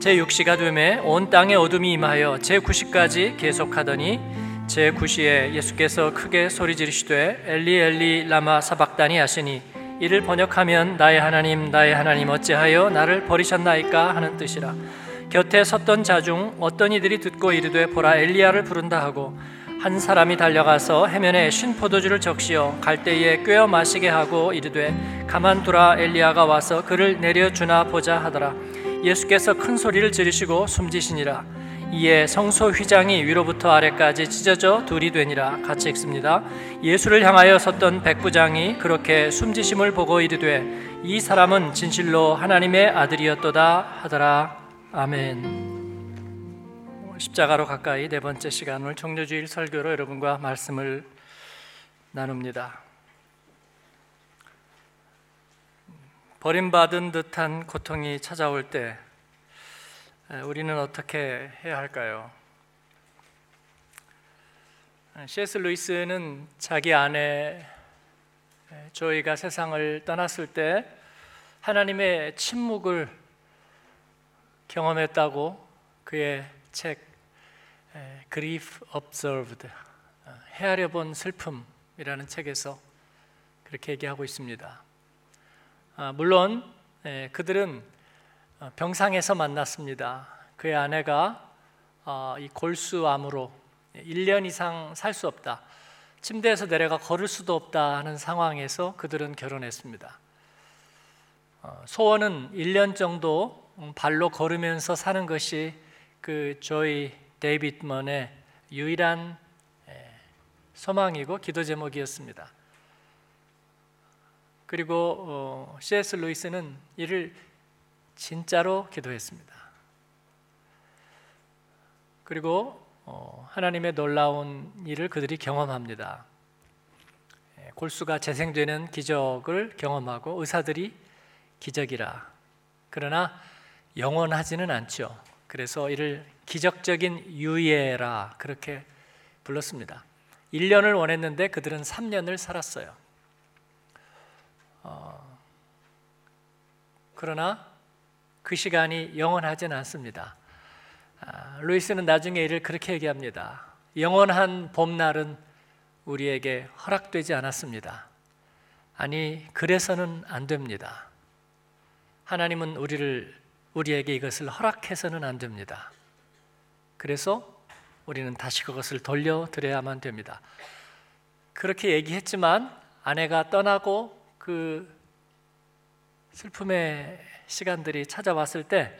제6시가 되매 온 땅에 어둠이 임하여 제9시까지 계속하더니 제9시에 예수께서 크게 소리 지르시되 엘리 엘리 라마 사박다니 하시니 이를 번역하면 나의 하나님 나의 하나님 어찌하여 나를 버리셨나이까 하는 뜻이라. 곁에 섰던 자 중 어떤 이들이 듣고 이르되 보라 엘리야를 부른다 하고 한 사람이 달려가서 해면에 신 포도주를 적시어 갈대에 꿰어 마시게 하고 이르되 가만두라 엘리야가 와서 그를 내려주나 보자 하더라 예수께서 큰 소리를 지르시고 숨지시니라 이에 성소 휘장이 위로부터 아래까지 찢어져 둘이 되니라 같이 읽습니다. 예수를 향하여 섰던 백부장이 그렇게 숨지심을 보고 이르되 이 사람은 진실로 하나님의 아들이었도다 하더라. 아멘. 십자가로 가까이 네 번째 시간을 종료주일 설교로 여러분과 말씀을 나눕니다. 버림받은 듯한 고통이 찾아올 때 우리는 어떻게 해야 할까요? C.S. 루이스는 자기 아내 조이가 세상을 떠났을 때 하나님의 침묵을 경험했다고 그의 책 Grief Observed 헤아려 본 슬픔이라는 책에서 그렇게 얘기하고 있습니다. 아, 물론 예, 그들은 어, 병상에서 만났습니다. 그의 아내가 어, 이 골수암으로 1년 이상 살 수 없다. 침대에서 내려가 걸을 수도 없다 하는 상황에서 그들은 결혼했습니다. 어, 소원은 1년 정도 발로 걸으면서 사는 것이 그 조이 데이빗먼의 유일한 소망이고 기도 제목이었습니다. 그리고 어, C.S. 루이스는 이를 진짜로 기도했습니다. 그리고 어, 하나님의 놀라운 일을 그들이 경험합니다. 예, 골수가 재생되는 기적을 경험하고 의사들이 기적이라. 그러나 영원하지는 않죠. 그래서 이를 기적적인 유예라 그렇게 불렀습니다. 1년을 원했는데 그들은 3년을 살았어요. 어, 그러나 그 시간이 영원하진 않습니다. 아, 루이스는 나중에 이를 그렇게 얘기합니다. 영원한 봄날은 우리에게 허락되지 않았습니다. 아니, 그래서는 안 됩니다. 하나님은 우리를, 우리에게 이것을 허락해서는 안 됩니다. 그래서 우리는 다시 그것을 돌려드려야만 됩니다. 그렇게 얘기했지만 아내가 떠나고 그 슬픔의 시간들이 찾아왔을 때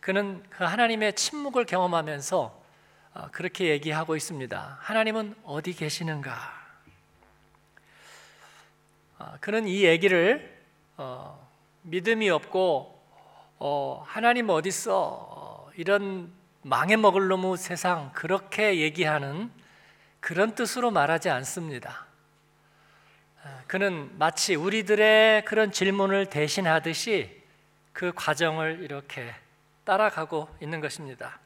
그는 그 하나님의 침묵을 경험하면서 어, 그렇게 얘기하고 있습니다. 하나님은 어디 계시는가? 어, 그는 이 얘기를 어, 믿음이 없고 하나님 어디 있어 이런 망해 먹을 놈의 세상 그렇게 얘기하는 그런 뜻으로 말하지 않습니다. 그는 마치 우리들의 그런 질문을 대신하듯이 그 과정을 이렇게 따라가고 있는 것입니다.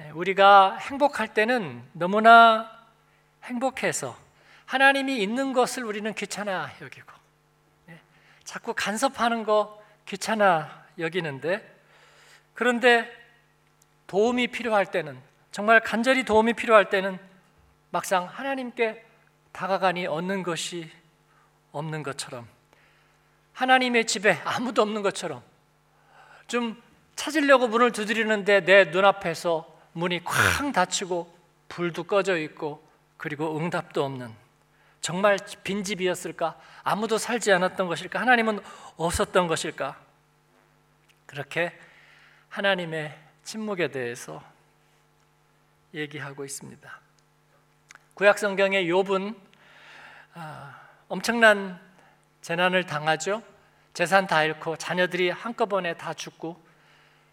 예, 우리가 행복할 때는 너무나 행복해서 하나님이 있는 것을 우리는 귀찮아 여기고 예, 자꾸 간섭하는 거 귀찮아 여기는데 그런데 도움이 필요할 때는 정말 간절히 도움이 필요할 때는 막상 하나님께 다가가니 얻는 것이 없는 것처럼 하나님의 집에 아무도 없는 것처럼 좀 찾으려고 문을 두드리는데 내 눈앞에서 문이 쾅 닫히고 불도 꺼져 있고 그리고 응답도 없는 정말 빈집이었을까? 아무도 살지 않았던 것일까? 하나님은 없었던 것일까? 그렇게 하나님의 침묵에 대해서 얘기하고 있습니다. 구약 성경의 욥은 아, 엄청난 재난을 당하죠. 재산 다 잃고 자녀들이 한꺼번에 다 죽고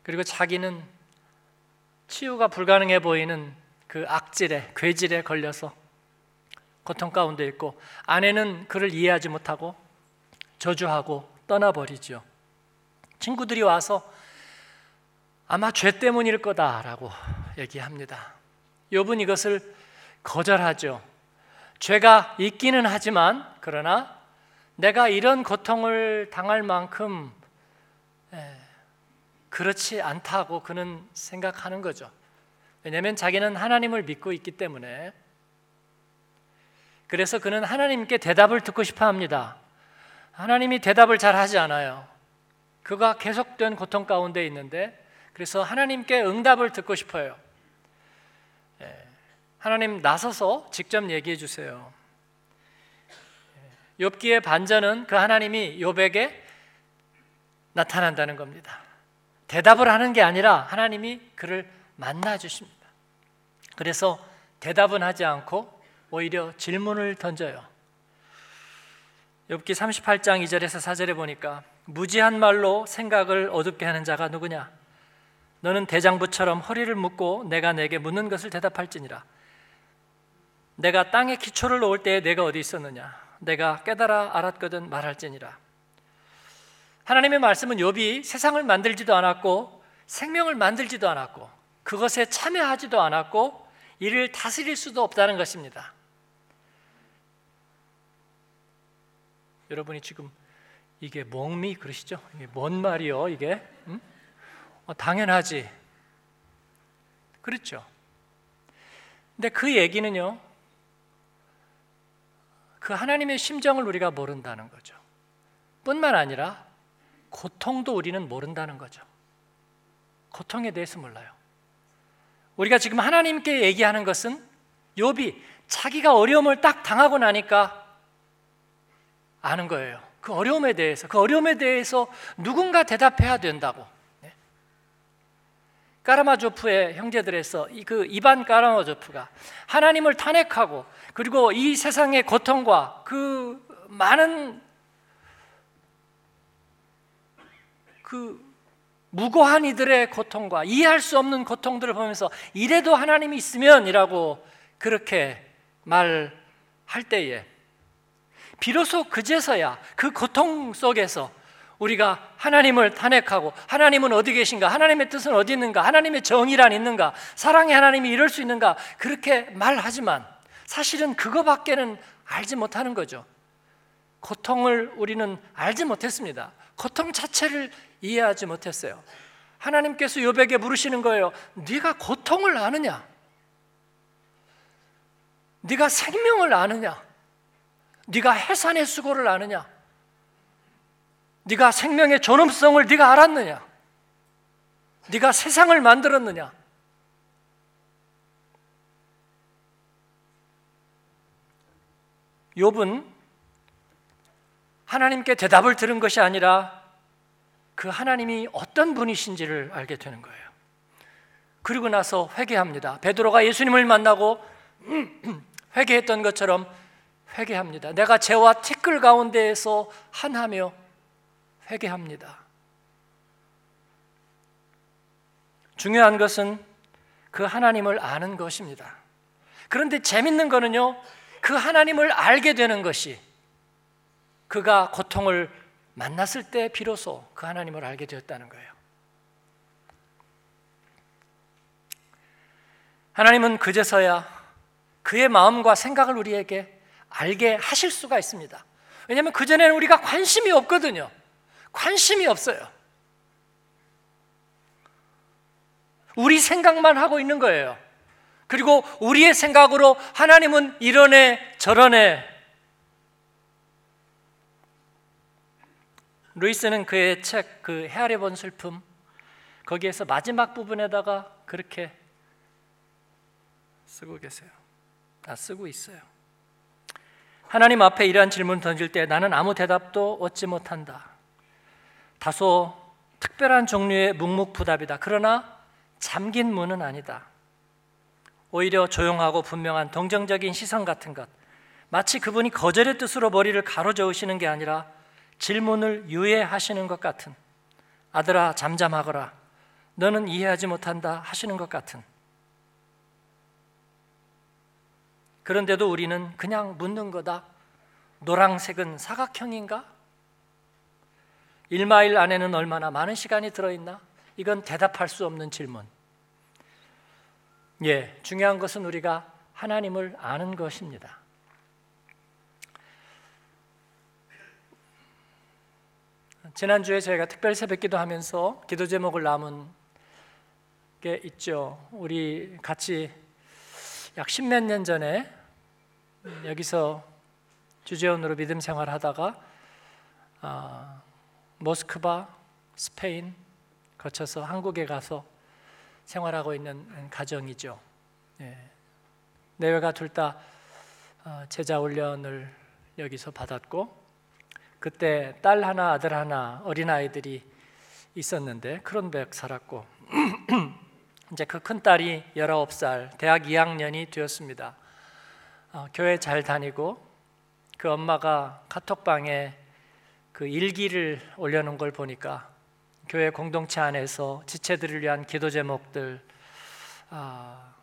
그리고 자기는 치유가 불가능해 보이는 그 악질에 괴질에 걸려서 고통 가운데 있고 아내는 그를 이해하지 못하고 저주하고 떠나버리죠. 친구들이 와서 아마 죄 때문일 거다라고 얘기합니다. 욥은 이것을 거절하죠. 죄가 있기는 하지만 그러나 내가 이런 고통을 당할 만큼 그렇지 않다고 그는 생각하는 거죠. 왜냐하면 자기는 하나님을 믿고 있기 때문에 그래서 그는 하나님께 대답을 듣고 싶어 합니다. 하나님이 대답을 잘 하지 않아요. 그가 계속된 고통 가운데 있는데 그래서 하나님께 응답을 듣고 싶어요. 예, 하나님 나서서 직접 얘기해 주세요. 예, 욥기의 반전은 그 하나님이 욥에게 나타난다는 겁니다. 대답을 하는 게 아니라 하나님이 그를 만나 주십니다. 그래서 대답은 하지 않고 오히려 질문을 던져요. 욥기 38장 2절에서 4절에 보니까 무지한 말로 생각을 어둡게 하는 자가 누구냐? 너는 대장부처럼 허리를 묶고 내가 내게 묻는 것을 대답할지니라. 내가 땅에 기초를 놓을 때에 내가 어디 있었느냐? 내가 깨달아 알았거든 말할지니라. 하나님의 말씀은 욥이 세상을 만들지도 않았고 생명을 만들지도 않았고 그것에 참여하지도 않았고 이를 다스릴 수도 없다는 것입니다. 여러분이 지금 이게 멍미 그러시죠? 이게 뭔 말이요? 이게 응? 어, 당연하지. 그렇죠. 근데 그 얘기는요. 그 하나님의 심정을 우리가 모른다는 거죠. 뿐만 아니라 고통도 우리는 모른다는 거죠. 고통에 대해서 몰라요. 우리가 지금 하나님께 얘기하는 것은 욥이 자기가 어려움을 딱 당하고 나니까 아는 거예요. 그 어려움에 대해서 그 어려움에 대해서 누군가 대답해야 된다고. 네. 까라마조프의 형제들에서 그 이반 까라마조프가 하나님을 탄핵하고 그리고 이 세상의 고통과 그 많은 그 무고한 이들의 고통과 이해할 수 없는 고통들을 보면서 이래도 하나님이 있으면이라고 그렇게 말할 때에 비로소 그제서야 그 고통 속에서 우리가 하나님을 탄핵하고 하나님은 어디 계신가? 하나님의 뜻은 어디 있는가? 하나님의 정의란 있는가? 사랑의 하나님이 이럴 수 있는가? 그렇게 말하지만 사실은 그거밖에는 알지 못하는 거죠. 고통을 우리는 알지 못했습니다. 고통 자체를 이해하지 못했어요. 하나님께서 요백에 물으시는 거예요. 네가 고통을 아느냐? 네가 생명을 아느냐? 네가 해산의 수고를 아느냐? 네가 생명의 존엄성을 네가 알았느냐? 네가 세상을 만들었느냐? 욥은 하나님께 대답을 들은 것이 아니라 그 하나님이 어떤 분이신지를 알게 되는 거예요. 그리고 나서 회개합니다. 베드로가 예수님을 만나고 회개했던 것처럼 회개합니다. 내가 죄와 티끌 가운데에서 한하며 회개합니다. 중요한 것은 그 하나님을 아는 것입니다. 그런데 재밌는 거는요, 그 하나님을 알게 되는 것이 그가 고통을 만났을 때 비로소 그 하나님을 알게 되었다는 거예요. 하나님은 그제서야 그의 마음과 생각을 우리에게 알게 하실 수가 있습니다. 왜냐하면 그전에는 우리가 관심이 없거든요. 관심이 없어요. 우리 생각만 하고 있는 거예요. 그리고 우리의 생각으로 하나님은 이러네 저러네 루이스는 그의 책 그 헤아려 본 슬픔 거기에서 마지막 부분에다가 그렇게 쓰고 계세요. 다 쓰고 있어요. 하나님 앞에 이러한 질문 던질 때 나는 아무 대답도 얻지 못한다. 다소 특별한 종류의 묵묵부답이다. 그러나 잠긴 문은 아니다. 오히려 조용하고 분명한 동정적인 시선 같은 것. 마치 그분이 거절의 뜻으로 머리를 가로저으시는 게 아니라 질문을 유예하시는 것 같은 아들아 잠잠하거라 너는 이해하지 못한다 하시는 것 같은 그런데도 우리는 그냥 묻는 거다 노랑색은 사각형인가? 1마일 안에는 얼마나 많은 시간이 들어있나? 이건 대답할 수 없는 질문 예, 중요한 것은 우리가 하나님을 아는 것입니다 지난주에 저희가 특별 새벽 기도하면서 기도 제목을 남은 게 있죠. 우리 같이 약 십몇 년 전에 여기서 주재원으로 믿음 생활 하다가 아, 모스크바, 스페인 거쳐서 한국에 가서 생활하고 있는 가정이죠. 예. 내외가 둘다 어, 제자 훈련을 여기서 받았고 그때 딸 하나 아들 하나 어린 아이들이 있었는데 크론백 살았고 이제 그 큰 딸이 19살 대학 2학년이 되었습니다. 어, 교회 잘 다니고 그 엄마가 카톡방에 그 일기를 올려놓은 걸 보니까 교회 공동체 안에서 지체들을 위한 기도 제목들 아,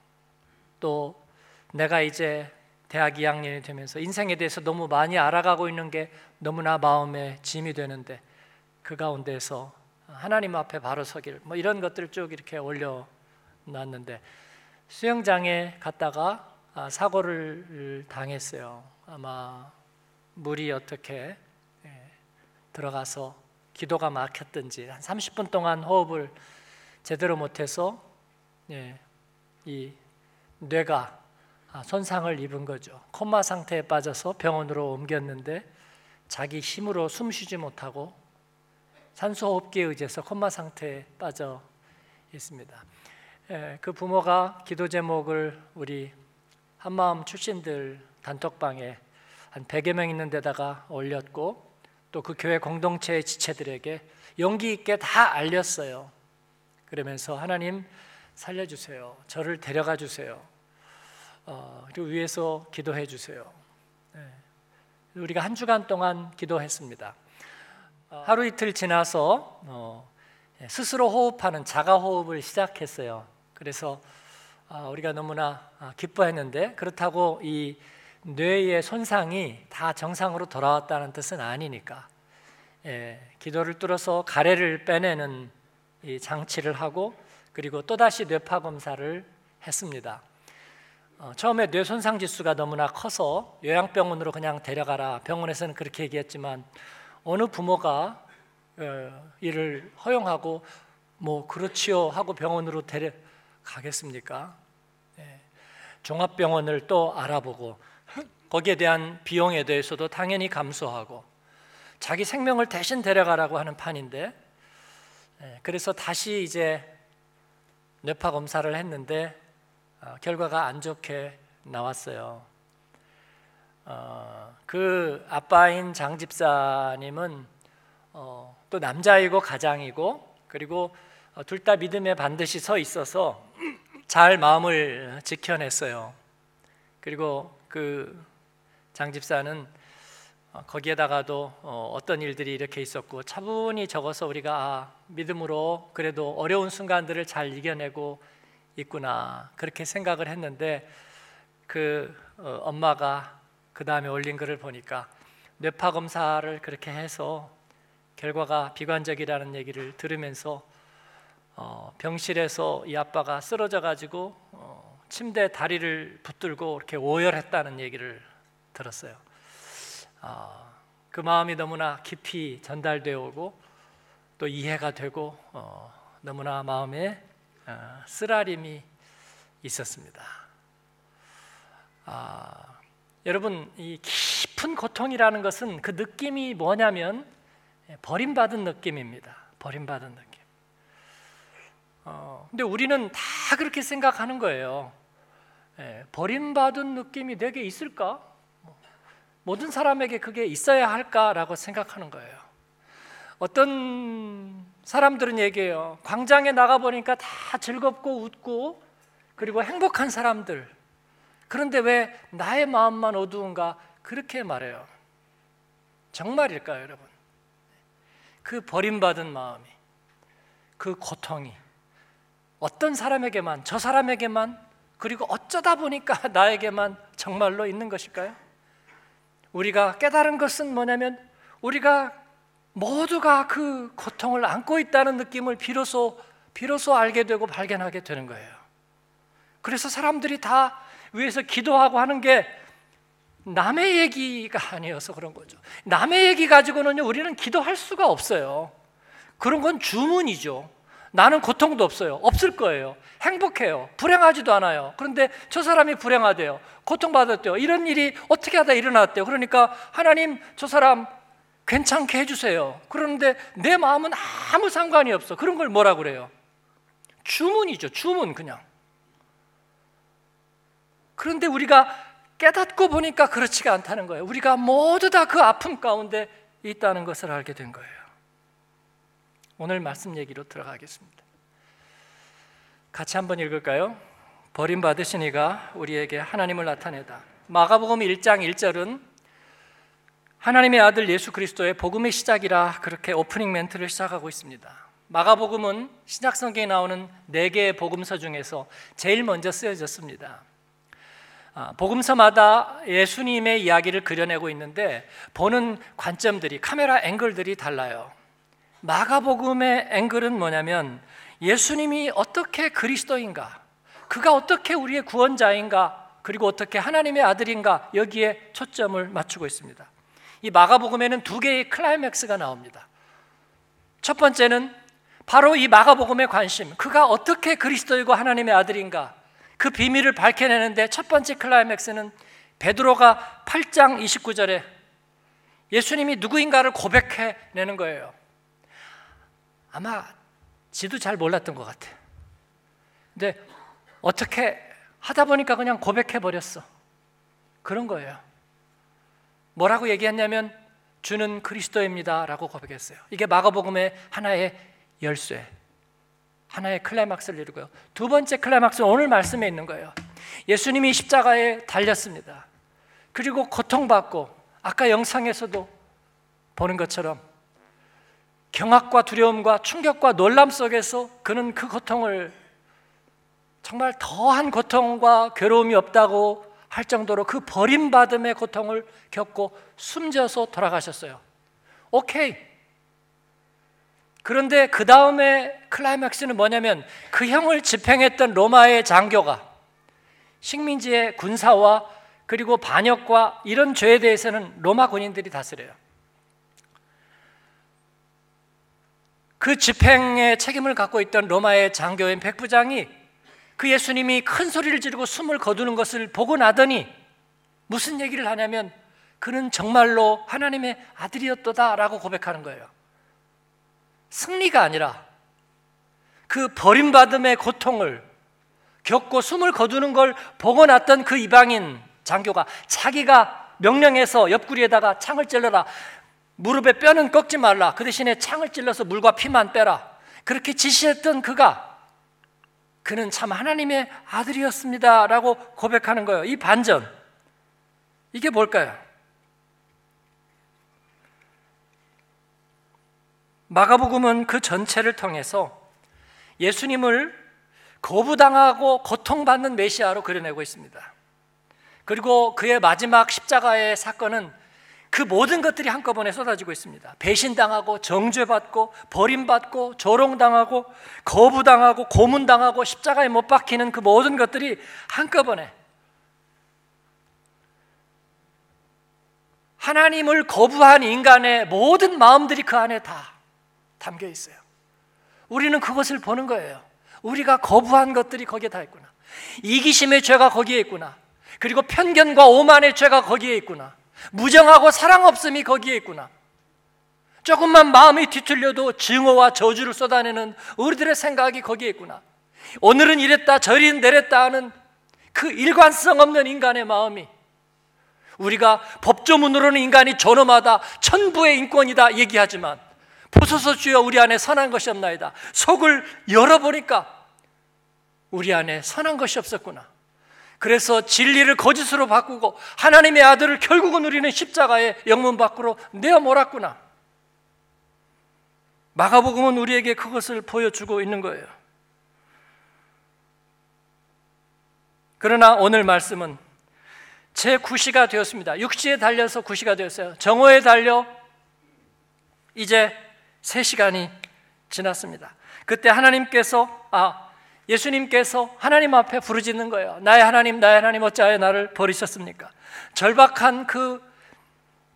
또 내가 이제 대학 2학년이 되면서 인생에 대해서 너무 많이 알아가고 있는 게 너무나 마음에 짐이 되는데 그 가운데서 하나님 앞에 바로 서길 뭐 이런 것들을 쭉 이렇게 올려 놨는데 수영장에 갔다가 아, 사고를 당했어요. 아마 물이 어떻게 예, 들어가서 기도가 막혔든지 한 30분 동안 호흡을 제대로 못해서 예, 이 뇌가 아, 손상을 입은 거죠. 코마 상태에 빠져서 병원으로 옮겼는데 자기 힘으로 숨 쉬지 못하고 산소호흡기에 의지해서 코마 상태에 빠져 있습니다. 예, 그 부모가 기도 제목을 우리 한마음 출신들 단톡방에 한 100여 명 있는 데다가 올렸고 또 그 교회 공동체의 지체들에게 용기 있게 다 알렸어요. 그러면서 하나님 살려주세요. 저를 데려가 주세요. 어, 그리고 위에서 기도해 주세요. 네. 우리가 한 주간 동안 기도했습니다. 어, 하루 이틀 지나서 어, 예, 스스로 호흡하는 자가 호흡을 시작했어요. 그래서 아, 우리가 너무나 아, 기뻐했는데 그렇다고 이 뇌의 손상이 다 정상으로 돌아왔다는 뜻은 아니니까 예, 기도를 뚫어서 가래를 빼내는 장치를 하고 그리고 또다시 뇌파 검사를 했습니다. 어, 처음에 뇌 손상 지수가 너무나 커서 요양병원으로 그냥 데려가라. 병원에서는 그렇게 얘기했지만 어느 부모가 어, 이를 허용하고 뭐 그렇지요 하고 병원으로 데려가겠습니까? 예. 종합병원을 또 알아보고 거기에 대한 비용에 대해서도 당연히 감수하고 자기 생명을 대신 데려가라고 하는 판인데 예. 그래서 다시 이제 뇌파 검사를 했는데 어, 결과가 안 좋게 나왔어요. 어, 그 아빠인 장 집사님은 어, 또 남자이고 가장이고 그리고 어, 둘다 믿음에 반드시 서 있어서 잘 마음을 지켜냈어요. 그리고 그 장 집사는 어, 거기에다가도 어, 어떤 일들이 이렇게 있었고 차분히 적어서 우리가 아, 믿음으로 그래도 어려운 순간들을 잘 이겨내고 있구나 그렇게 생각을 했는데 그 어, 엄마가 그 다음에 올린 글을 보니까 뇌파 검사를 그렇게 해서 결과가 비관적이라는 얘기를 들으면서 어, 병실에서 이 아빠가 쓰러져 가지고 어, 침대 다리를 붙들고 이렇게 오열했다는 얘기를 들었어요. 어, 그 마음이 너무나 깊이 전달되어 오고 또 이해가 되고 어, 너무나 마음에 어, 쓰라림이 있었습니다. 아, 여러분 이 깊은 고통이라는 것은 그 느낌이 뭐냐면 예, 버림받은 느낌입니다. 버림받은 느낌. 어, 근데 우리는 다 그렇게 생각하는 거예요. 예, 버림받은 느낌이 내게 있을까? 모든 사람에게 그게 있어야 할까라고 생각하는 거예요. 어떤 사람들은 얘기해요. 광장에 나가 보니까 다 즐겁고 웃고 그리고 행복한 사람들. 그런데 왜 나의 마음만 어두운가? 그렇게 말해요. 정말일까요, 여러분? 그 버림받은 마음이, 그 고통이 어떤 사람에게만, 저 사람에게만, 그리고 어쩌다 보니까 나에게만 정말로 있는 것일까요? 우리가 깨달은 것은 뭐냐면 우리가 모두가 그 고통을 안고 있다는 느낌을 비로소 비로소 알게 되고 발견하게 되는 거예요. 그래서 사람들이 다 위에서 기도하고 하는 게 남의 얘기가 아니어서 그런 거죠. 남의 얘기 가지고는요, 우리는 기도할 수가 없어요. 그런 건 주문이죠. 나는 고통도 없어요. 없을 거예요. 행복해요. 불행하지도 않아요. 그런데 저 사람이 불행하대요. 고통받았대요. 이런 일이 어떻게 하다 일어났대요. 그러니까 하나님 저 사람 괜찮게 해주세요. 그런데 내 마음은 아무 상관이 없어. 그런 걸 뭐라 그래요? 주문이죠. 주문 그냥. 그런데 우리가 깨닫고 보니까 그렇지가 않다는 거예요. 우리가 모두 다 그 아픔 가운데 있다는 것을 알게 된 거예요. 오늘 말씀 얘기로 들어가겠습니다. 같이 한번 읽을까요? 버림받으신 이가 우리에게 하나님을 나타내다. 마가복음 1장 1절은 하나님의 아들 예수 그리스도의 복음의 시작이라 그렇게 오프닝 멘트를 시작하고 있습니다. 마가복음은 신약 성경에 나오는 네 개의 복음서 중에서 제일 먼저 쓰여졌습니다. 아, 복음서마다 예수님의 이야기를 그려내고 있는데 보는 관점들이 카메라 앵글들이 달라요. 마가복음의 앵글은 뭐냐면 예수님이 어떻게 그리스도인가, 그가 어떻게 우리의 구원자인가, 그리고 어떻게 하나님의 아들인가 여기에 초점을 맞추고 있습니다. 이 마가복음에는 두 개의 클라이맥스가 나옵니다. 첫 번째는 바로 이 마가복음의 관심, 그가 어떻게 그리스도이고 하나님의 아들인가 그 비밀을 밝혀내는데 첫 번째 클라이맥스는 베드로가 8장 29절에 예수님이 누구인가를 고백해내는 거예요. 아마 지도 잘 몰랐던 것 같아. 근데 어떻게 하다 보니까 그냥 고백해 버렸어. 그런 거예요. 뭐라고 얘기했냐면 주는 그리스도입니다라고 고백했어요. 이게 마가복음의 하나의 열쇠, 하나의 클라이막스를 이루고요. 두 번째 클라이막스는 오늘 말씀에 있는 거예요. 예수님이 십자가에 달렸습니다. 그리고 고통받고 아까 영상에서도 보는 것처럼 경악과 두려움과 충격과 놀람 속에서 그는 그 고통을 정말 더한 고통과 괴로움이 없다고 할 정도로 그 버림받음의 고통을 겪고 숨져서 돌아가셨어요. 오케이. 그런데 그 다음에 클라이맥스는 뭐냐면 그 형을 집행했던 로마의 장교가 식민지의 군사와 그리고 반역과 이런 죄에 대해서는 로마 군인들이 다스려요. 그 집행의 책임을 갖고 있던 로마의 장교인 백부장이 그 예수님이 큰 소리를 지르고 숨을 거두는 것을 보고 나더니 무슨 얘기를 하냐면 그는 정말로 하나님의 아들이었도다라고 고백하는 거예요. 승리가 아니라 그 버림받음의 고통을 겪고 숨을 거두는 걸 보고 났던 그 이방인 장교가 자기가 명령해서 옆구리에다가 창을 찔러라 무릎에 뼈는 꺾지 말라. 그 대신에 창을 찔러서 물과 피만 빼라. 그렇게 지시했던 그가 그는 참 하나님의 아들이었습니다. 라고 고백하는 거예요. 이 반전. 이게 뭘까요? 마가복음은 그 전체를 통해서 예수님을 거부당하고 고통받는 메시아로 그려내고 있습니다. 그리고 그의 마지막 십자가의 사건은 그 모든 것들이 한꺼번에 쏟아지고 있습니다. 배신당하고 정죄받고 버림받고 조롱당하고 거부당하고 고문당하고 십자가에 못 박히는 그 모든 것들이 한꺼번에 하나님을 거부한 인간의 모든 마음들이 그 안에 다 담겨 있어요. 우리는 그것을 보는 거예요. 우리가 거부한 것들이 거기에 다 있구나. 이기심의 죄가 거기에 있구나. 그리고 편견과 오만의 죄가 거기에 있구나. 무정하고 사랑 없음이 거기에 있구나. 조금만 마음이 뒤틀려도 증오와 저주를 쏟아내는 우리들의 생각이 거기에 있구나. 오늘은 이랬다, 저리는 내랬다 하는 그 일관성 없는 인간의 마음이 우리가 법조문으로는 인간이 존엄하다, 천부의 인권이다 얘기하지만 보소서 주여 우리 안에 선한 것이 없나이다. 속을 열어보니까 우리 안에 선한 것이 없었구나. 그래서 진리를 거짓으로 바꾸고 하나님의 아들을 결국은 우리는 십자가의 영문 밖으로 내어 몰았구나. 마가복음은 우리에게 그것을 보여주고 있는 거예요. 그러나 오늘 말씀은 제 구시가 되었습니다. 육시에 달려서 구시가 되었어요. 정오에 달려 이제 세 시간이 지났습니다. 그때 하나님께서 아 예수님께서 하나님 앞에 부르짖는 거예요. 나의 하나님, 나의 하나님 어찌하여 나를 버리셨습니까? 절박한 그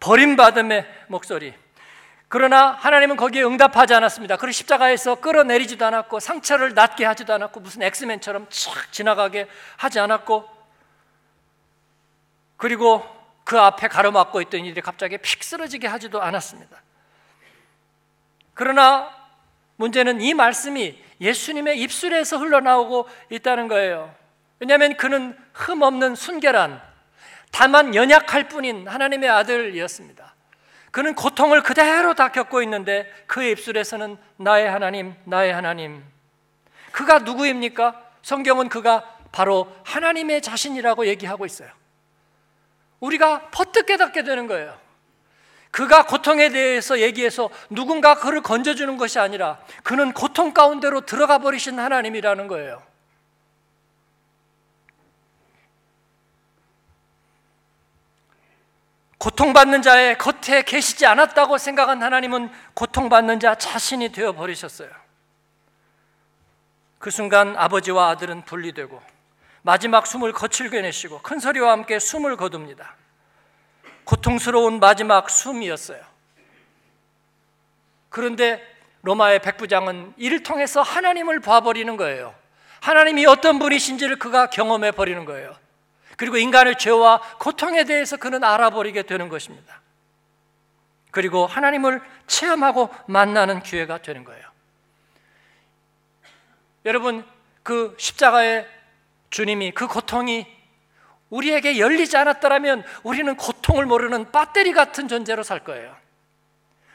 버림받음의 목소리. 그러나 하나님은 거기에 응답하지 않았습니다. 그리고 십자가에서 끌어내리지도 않았고 상처를 낫게 하지도 않았고 무슨 엑스맨처럼 촥 지나가게 하지 않았고 그리고 그 앞에 가로막고 있던 이들이 갑자기 픽 쓰러지게 하지도 않았습니다. 그러나 문제는 이 말씀이 예수님의 입술에서 흘러나오고 있다는 거예요. 왜냐하면 그는 흠 없는 순결한 다만 연약할 뿐인 하나님의 아들이었습니다. 그는 고통을 그대로 다 겪고 있는데 그의 입술에서는 나의 하나님, 나의 하나님. 그가 누구입니까? 성경은 그가 바로 하나님의 자신이라고 얘기하고 있어요. 우리가 퍼뜩 깨닫게 되는 거예요. 그가 고통에 대해서 얘기해서 누군가 그를 건져주는 것이 아니라 그는 고통 가운데로 들어가 버리신 하나님이라는 거예요. 고통받는 자의 겉에 계시지 않았다고 생각한 하나님은 고통받는 자 자신이 되어 버리셨어요. 그 순간 아버지와 아들은 분리되고 마지막 숨을 거칠게 내쉬고 큰 소리와 함께 숨을 거둡니다. 고통스러운 마지막 숨이었어요. 그런데 로마의 백부장은 이를 통해서 하나님을 봐버리는 거예요. 하나님이 어떤 분이신지를 그가 경험해 버리는 거예요. 그리고 인간의 죄와 고통에 대해서 그는 알아버리게 되는 것입니다. 그리고 하나님을 체험하고 만나는 기회가 되는 거예요. 여러분, 그 십자가의 주님이 그 고통이 우리에게 열리지 않았더라면 우리는 고통을 모르는 배터리 같은 존재로 살 거예요.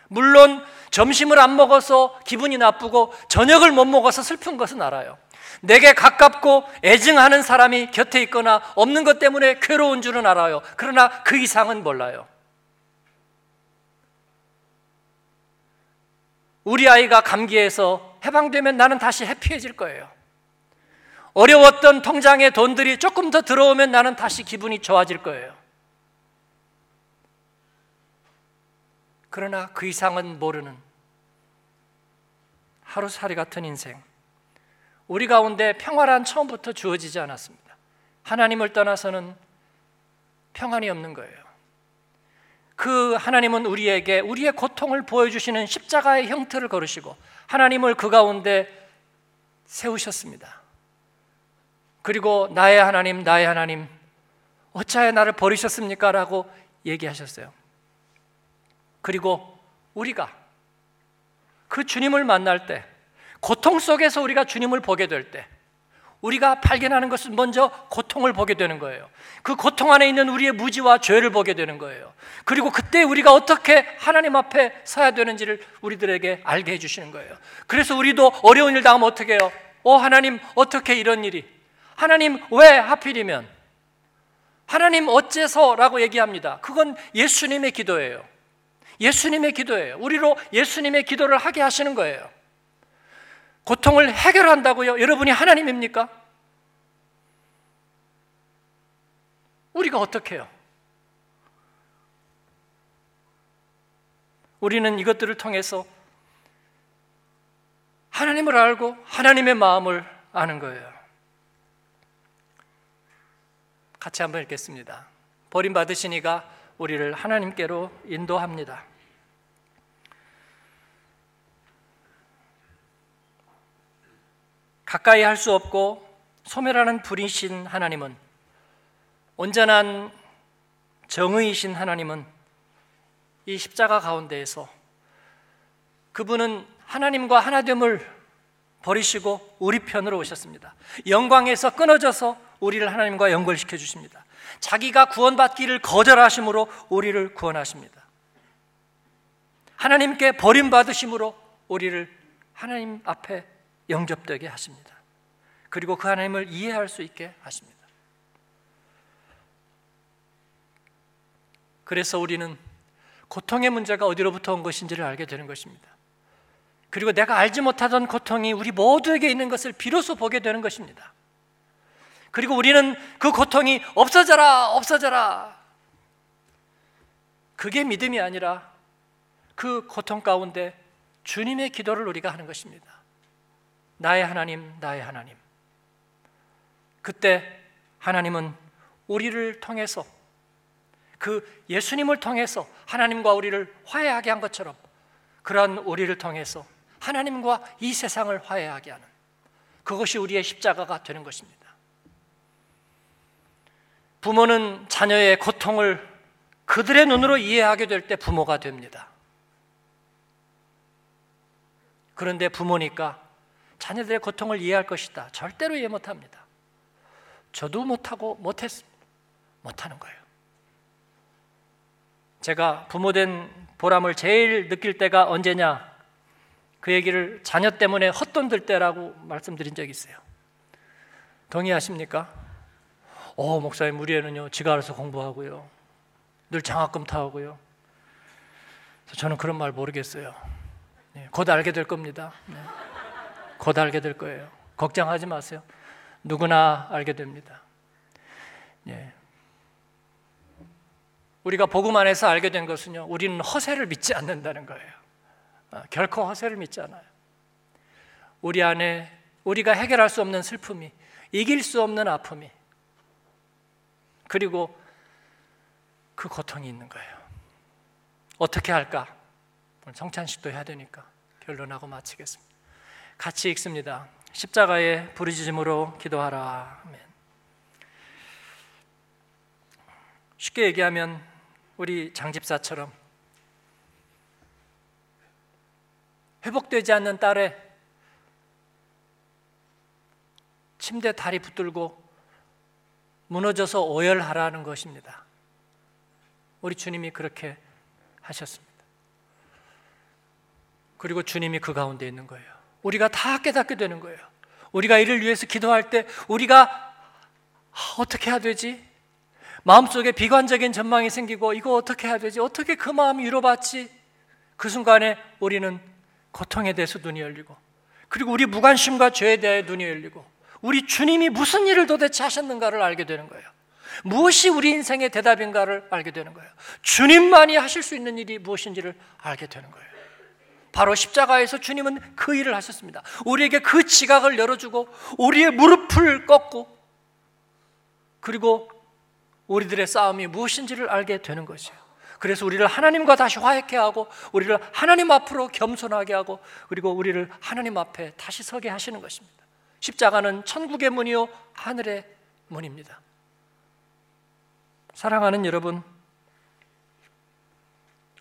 물론 점심을 안 먹어서 기분이 나쁘고 저녁을 못 먹어서 슬픈 것은 알아요. 내게 가깝고 애증하는 사람이 곁에 있거나 없는 것 때문에 괴로운 줄은 알아요. 그러나 그 이상은 몰라요. 우리 아이가 감기에서 해방되면 나는 다시 해피해질 거예요. 어려웠던 통장에 돈들이 조금 더 들어오면 나는 다시 기분이 좋아질 거예요. 그러나 그 이상은 모르는 하루살이 같은 인생. 우리 가운데 평화란 처음부터 주어지지 않았습니다. 하나님을 떠나서는 평안이 없는 거예요. 그 하나님은 우리에게 우리의 고통을 보여주시는 십자가의 형태를 걸으시고 하나님을 그 가운데 세우셨습니다. 그리고 나의 하나님, 나의 하나님, 어찌하여 나를 버리셨습니까? 라고 얘기하셨어요. 그리고 우리가 그 주님을 만날 때, 고통 속에서 우리가 주님을 보게 될 때, 우리가 발견하는 것은 먼저 고통을 보게 되는 거예요. 그 고통 안에 있는 우리의 무지와 죄를 보게 되는 거예요. 그리고 그때 우리가 어떻게 하나님 앞에 서야 되는지를 우리들에게 알게 해주시는 거예요. 그래서 우리도 어려운 일 당하면 어떻게 해요? 어, 하나님, 어떻게 이런 일이? 하나님 왜 하필이면? 하나님 어째서 라고 얘기합니다. 그건 예수님의 기도예요. 예수님의 기도예요. 우리로 예수님의 기도를 하게 하시는 거예요. 고통을 해결한다고요? 여러분이 하나님입니까? 우리가 어떻게 해요? 우리는 이것들을 통해서 하나님을 알고 하나님의 마음을 아는 거예요. 같이 한번 읽겠습니다. 버림받으신 이가 우리를 하나님께로 인도합니다. 가까이 할 수 없고 소멸하는 불이신 하나님은 온전한 정의이신 하나님은 이 십자가 가운데에서 그분은 하나님과 하나됨을 버리시고 우리 편으로 오셨습니다. 영광에서 끊어져서 우리를 하나님과 연결시켜 주십니다. 자기가 구원받기를 거절하심으로 우리를 구원하십니다. 하나님께 버림받으심으로 우리를 하나님 앞에 영접되게 하십니다. 그리고 그 하나님을 이해할 수 있게 하십니다. 그래서 우리는 고통의 문제가 어디로부터 온 것인지를 알게 되는 것입니다. 그리고 내가 알지 못하던 고통이 우리 모두에게 있는 것을 비로소 보게 되는 것입니다. 그리고 우리는 그 고통이 없어져라, 없어져라. 그게 믿음이 아니라 그 고통 가운데 주님의 기도를 우리가 하는 것입니다. 나의 하나님, 나의 하나님. 그때 하나님은 우리를 통해서 그 예수님을 통해서 하나님과 우리를 화해하게 한 것처럼 그러한 우리를 통해서 하나님과 이 세상을 화해하게 하는 그것이 우리의 십자가가 되는 것입니다. 부모는 자녀의 고통을 그들의 눈으로 이해하게 될 때 부모가 됩니다. 그런데 부모니까 자녀들의 고통을 이해할 것이다. 절대로 이해 못 합니다. 저도 못하고 못했, 못하는 거예요. 제가 부모된 보람을 제일 느낄 때가 언제냐? 그 얘기를 자녀 때문에 헛돈 들 때라고 말씀드린 적이 있어요. 동의하십니까? 어, 목사님, 우리 애는요, 지가 알아서 공부하고요. 늘 장학금 타오고요. 저는 그런 말 모르겠어요. 네, 곧 알게 될 겁니다. 네. 곧 알게 될 거예요. 걱정하지 마세요. 누구나 알게 됩니다. 예. 우리가 복음 안에서 알게 된 것은요, 우리는 허세를 믿지 않는다는 거예요. 아, 결코 허세를 믿지 않아요. 우리 안에 우리가 해결할 수 없는 슬픔이, 이길 수 없는 아픔이, 그리고 그 고통이 있는 거예요. 어떻게 할까? 오늘 성찬식도 해야 되니까 결론하고 마치겠습니다. 같이 읽습니다. 십자가의 부르짖음으로 기도하라. 아멘. 쉽게 얘기하면 우리 장집사처럼 회복되지 않는 딸의 침대 다리 붙들고 무너져서 오열하라는 것입니다. 우리 주님이 그렇게 하셨습니다. 그리고 주님이 그 가운데 있는 거예요. 우리가 다 깨닫게 되는 거예요. 우리가 이를 위해서 기도할 때 우리가 어떻게 해야 되지? 마음속에 비관적인 전망이 생기고 이거 어떻게 해야 되지? 어떻게 그 마음이 위로받지? 그 순간에 우리는 고통에 대해서 눈이 열리고 그리고 우리 무관심과 죄에 대해 눈이 열리고 우리 주님이 무슨 일을 도대체 하셨는가를 알게 되는 거예요. 무엇이 우리 인생의 대답인가를 알게 되는 거예요. 주님만이 하실 수 있는 일이 무엇인지를 알게 되는 거예요. 바로 십자가에서 주님은 그 일을 하셨습니다. 우리에게 그 지각을 열어주고 우리의 무릎을 꺾고 그리고 우리들의 싸움이 무엇인지를 알게 되는 것이에요. 그래서 우리를 하나님과 다시 화해케 하고 우리를 하나님 앞으로 겸손하게 하고 그리고 우리를 하나님 앞에 다시 서게 하시는 것입니다. 십자가는 천국의 문이요 하늘의 문입니다. 사랑하는 여러분,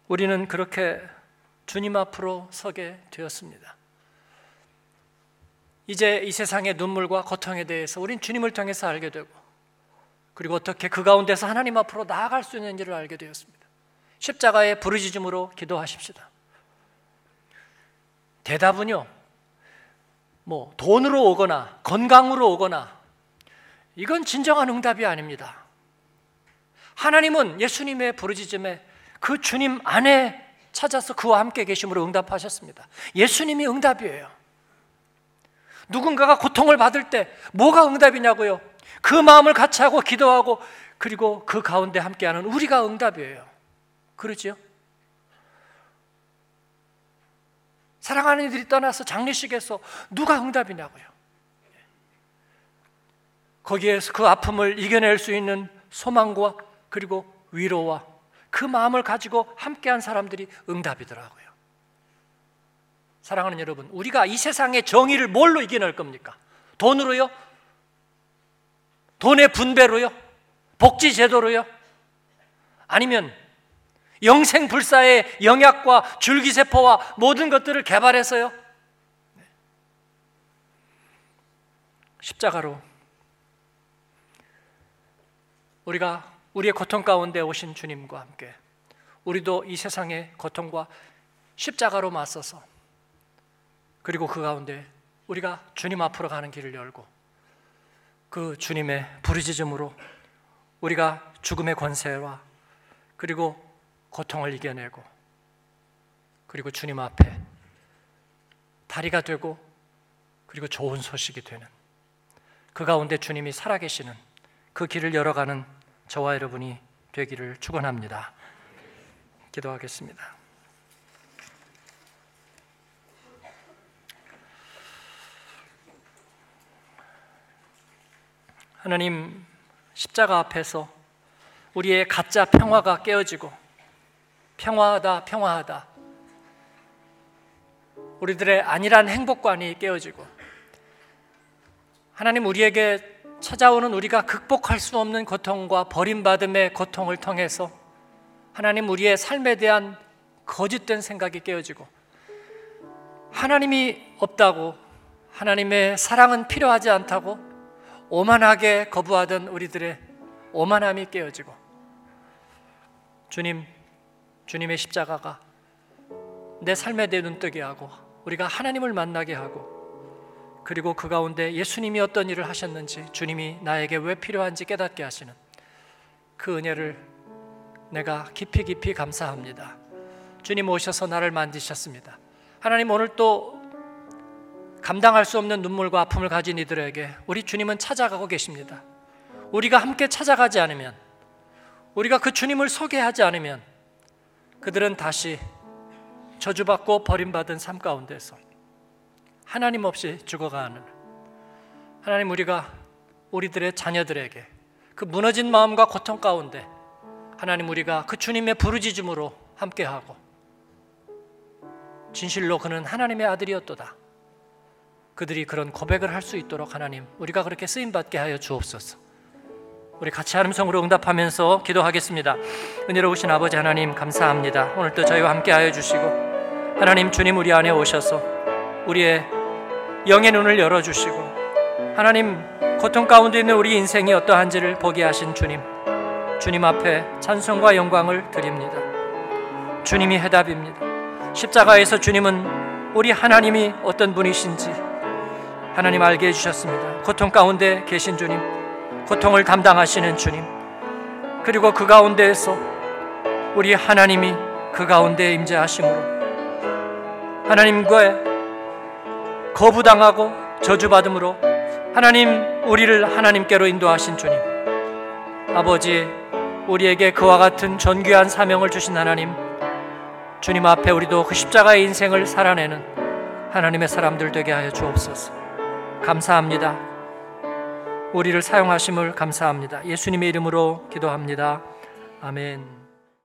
우리는 그렇게 주님 앞으로 서게 되었습니다. 이제 이 세상의 눈물과 고통에 대해서 우린 주님을 통해서 알게 되고 그리고 어떻게 그 가운데서 하나님 앞으로 나아갈 수 있는지를 알게 되었습니다. 십자가의 부르짖음으로 기도하십시다. 대답은요. 뭐 돈으로 오거나 건강으로 오거나 이건 진정한 응답이 아닙니다. 하나님은 예수님의 부르짖음에 그 주님 안에 찾아서 그와 함께 계심으로 응답하셨습니다. 예수님이 응답이에요. 누군가가 고통을 받을 때 뭐가 응답이냐고요? 그 마음을 같이 하고 기도하고 그리고 그 가운데 함께하는 우리가 응답이에요. 그렇죠? 사랑하는 이들이 떠나서 장례식에서 누가 응답이냐고요. 거기에서 그 아픔을 이겨낼 수 있는 소망과 그리고 위로와 그 마음을 가지고 함께한 사람들이 응답이더라고요. 사랑하는 여러분, 우리가 이 세상의 정의를 뭘로 이겨낼 겁니까? 돈으로요? 돈의 분배로요? 복지 제도로요? 아니면 영생불사의 영약과 줄기세포와 모든 것들을 개발해서요? 십자가로 우리가 우리의 고통 가운데 오신 주님과 함께 우리도 이 세상의 고통과 십자가로 맞서서 그리고 그 가운데 우리가 주님 앞으로 가는 길을 열고 그 주님의 부르짖음으로 우리가 죽음의 권세와 그리고 고통을 이겨내고 그리고 주님 앞에 다리가 되고 그리고 좋은 소식이 되는 그 가운데 주님이 살아계시는 그 길을 열어가는 저와 여러분이 되기를 축원합니다. 기도하겠습니다. 하나님 십자가 앞에서 우리의 가짜 평화가 깨어지고 평화하다 평화하다. 우리들의 안일한 행복관이 깨어지고 하나님 우리에게 찾아오는 우리가 극복할 수 없는 고통과 버림받음의 고통을 통해서 하나님 우리의 삶에 대한 거짓된 생각이 깨어지고 하나님이 없다고 하나님의 사랑은 필요하지 않다고 오만하게 거부하던 우리들의 오만함이 깨어지고 주님 주님의 십자가가 내 삶에 내 눈뜨게 하고 우리가 하나님을 만나게 하고 그리고 그 가운데 예수님이 어떤 일을 하셨는지 주님이 나에게 왜 필요한지 깨닫게 하시는 그 은혜를 내가 깊이 깊이 감사합니다. 주님 오셔서 나를 만드셨습니다. 하나님 오늘 또 감당할 수 없는 눈물과 아픔을 가진 이들에게 우리 주님은 찾아가고 계십니다. 우리가 함께 찾아가지 않으면 우리가 그 주님을 소개하지 않으면 그들은 다시 저주받고 버림받은 삶 가운데서 하나님 없이 죽어가는 하나님 우리가 우리들의 자녀들에게 그 무너진 마음과 고통 가운데 하나님 우리가 그 주님의 부르짖음으로 함께하고 진실로 그는 하나님의 아들이었도다. 그들이 그런 고백을 할 수 있도록 하나님 우리가 그렇게 쓰임 받게 하여 주옵소서. 우리 같이 하음성으로 응답하면서 기도하겠습니다. 은혜로우신 아버지 하나님 감사합니다. 오늘도 저희와 함께 하여 주시고 하나님 주님 우리 안에 오셔서 우리의 영의 눈을 열어 주시고 하나님 고통 가운데 있는 우리 인생이 어떠한지를 보게 하신 주님 주님 앞에 찬송과 영광을 드립니다. 주님이 해답입니다. 십자가에서 주님은 우리 하나님이 어떤 분이신지 하나님 알게 해주셨습니다. 고통 가운데 계신 주님, 고통을 담당하시는 주님, 그리고 그 가운데에서 우리 하나님이 그 가운데 임재하심으로 하나님과 거부당하고 저주받음으로 하나님 우리를 하나님께로 인도하신 주님, 아버지 우리에게 그와 같은 존귀한 사명을 주신 하나님, 주님 앞에 우리도 그 십자가의 인생을 살아내는 하나님의 사람들 되게 하여 주옵소서. 감사합니다. 우리를 사용하심을 감사합니다. 예수님의 이름으로 기도합니다. 아멘.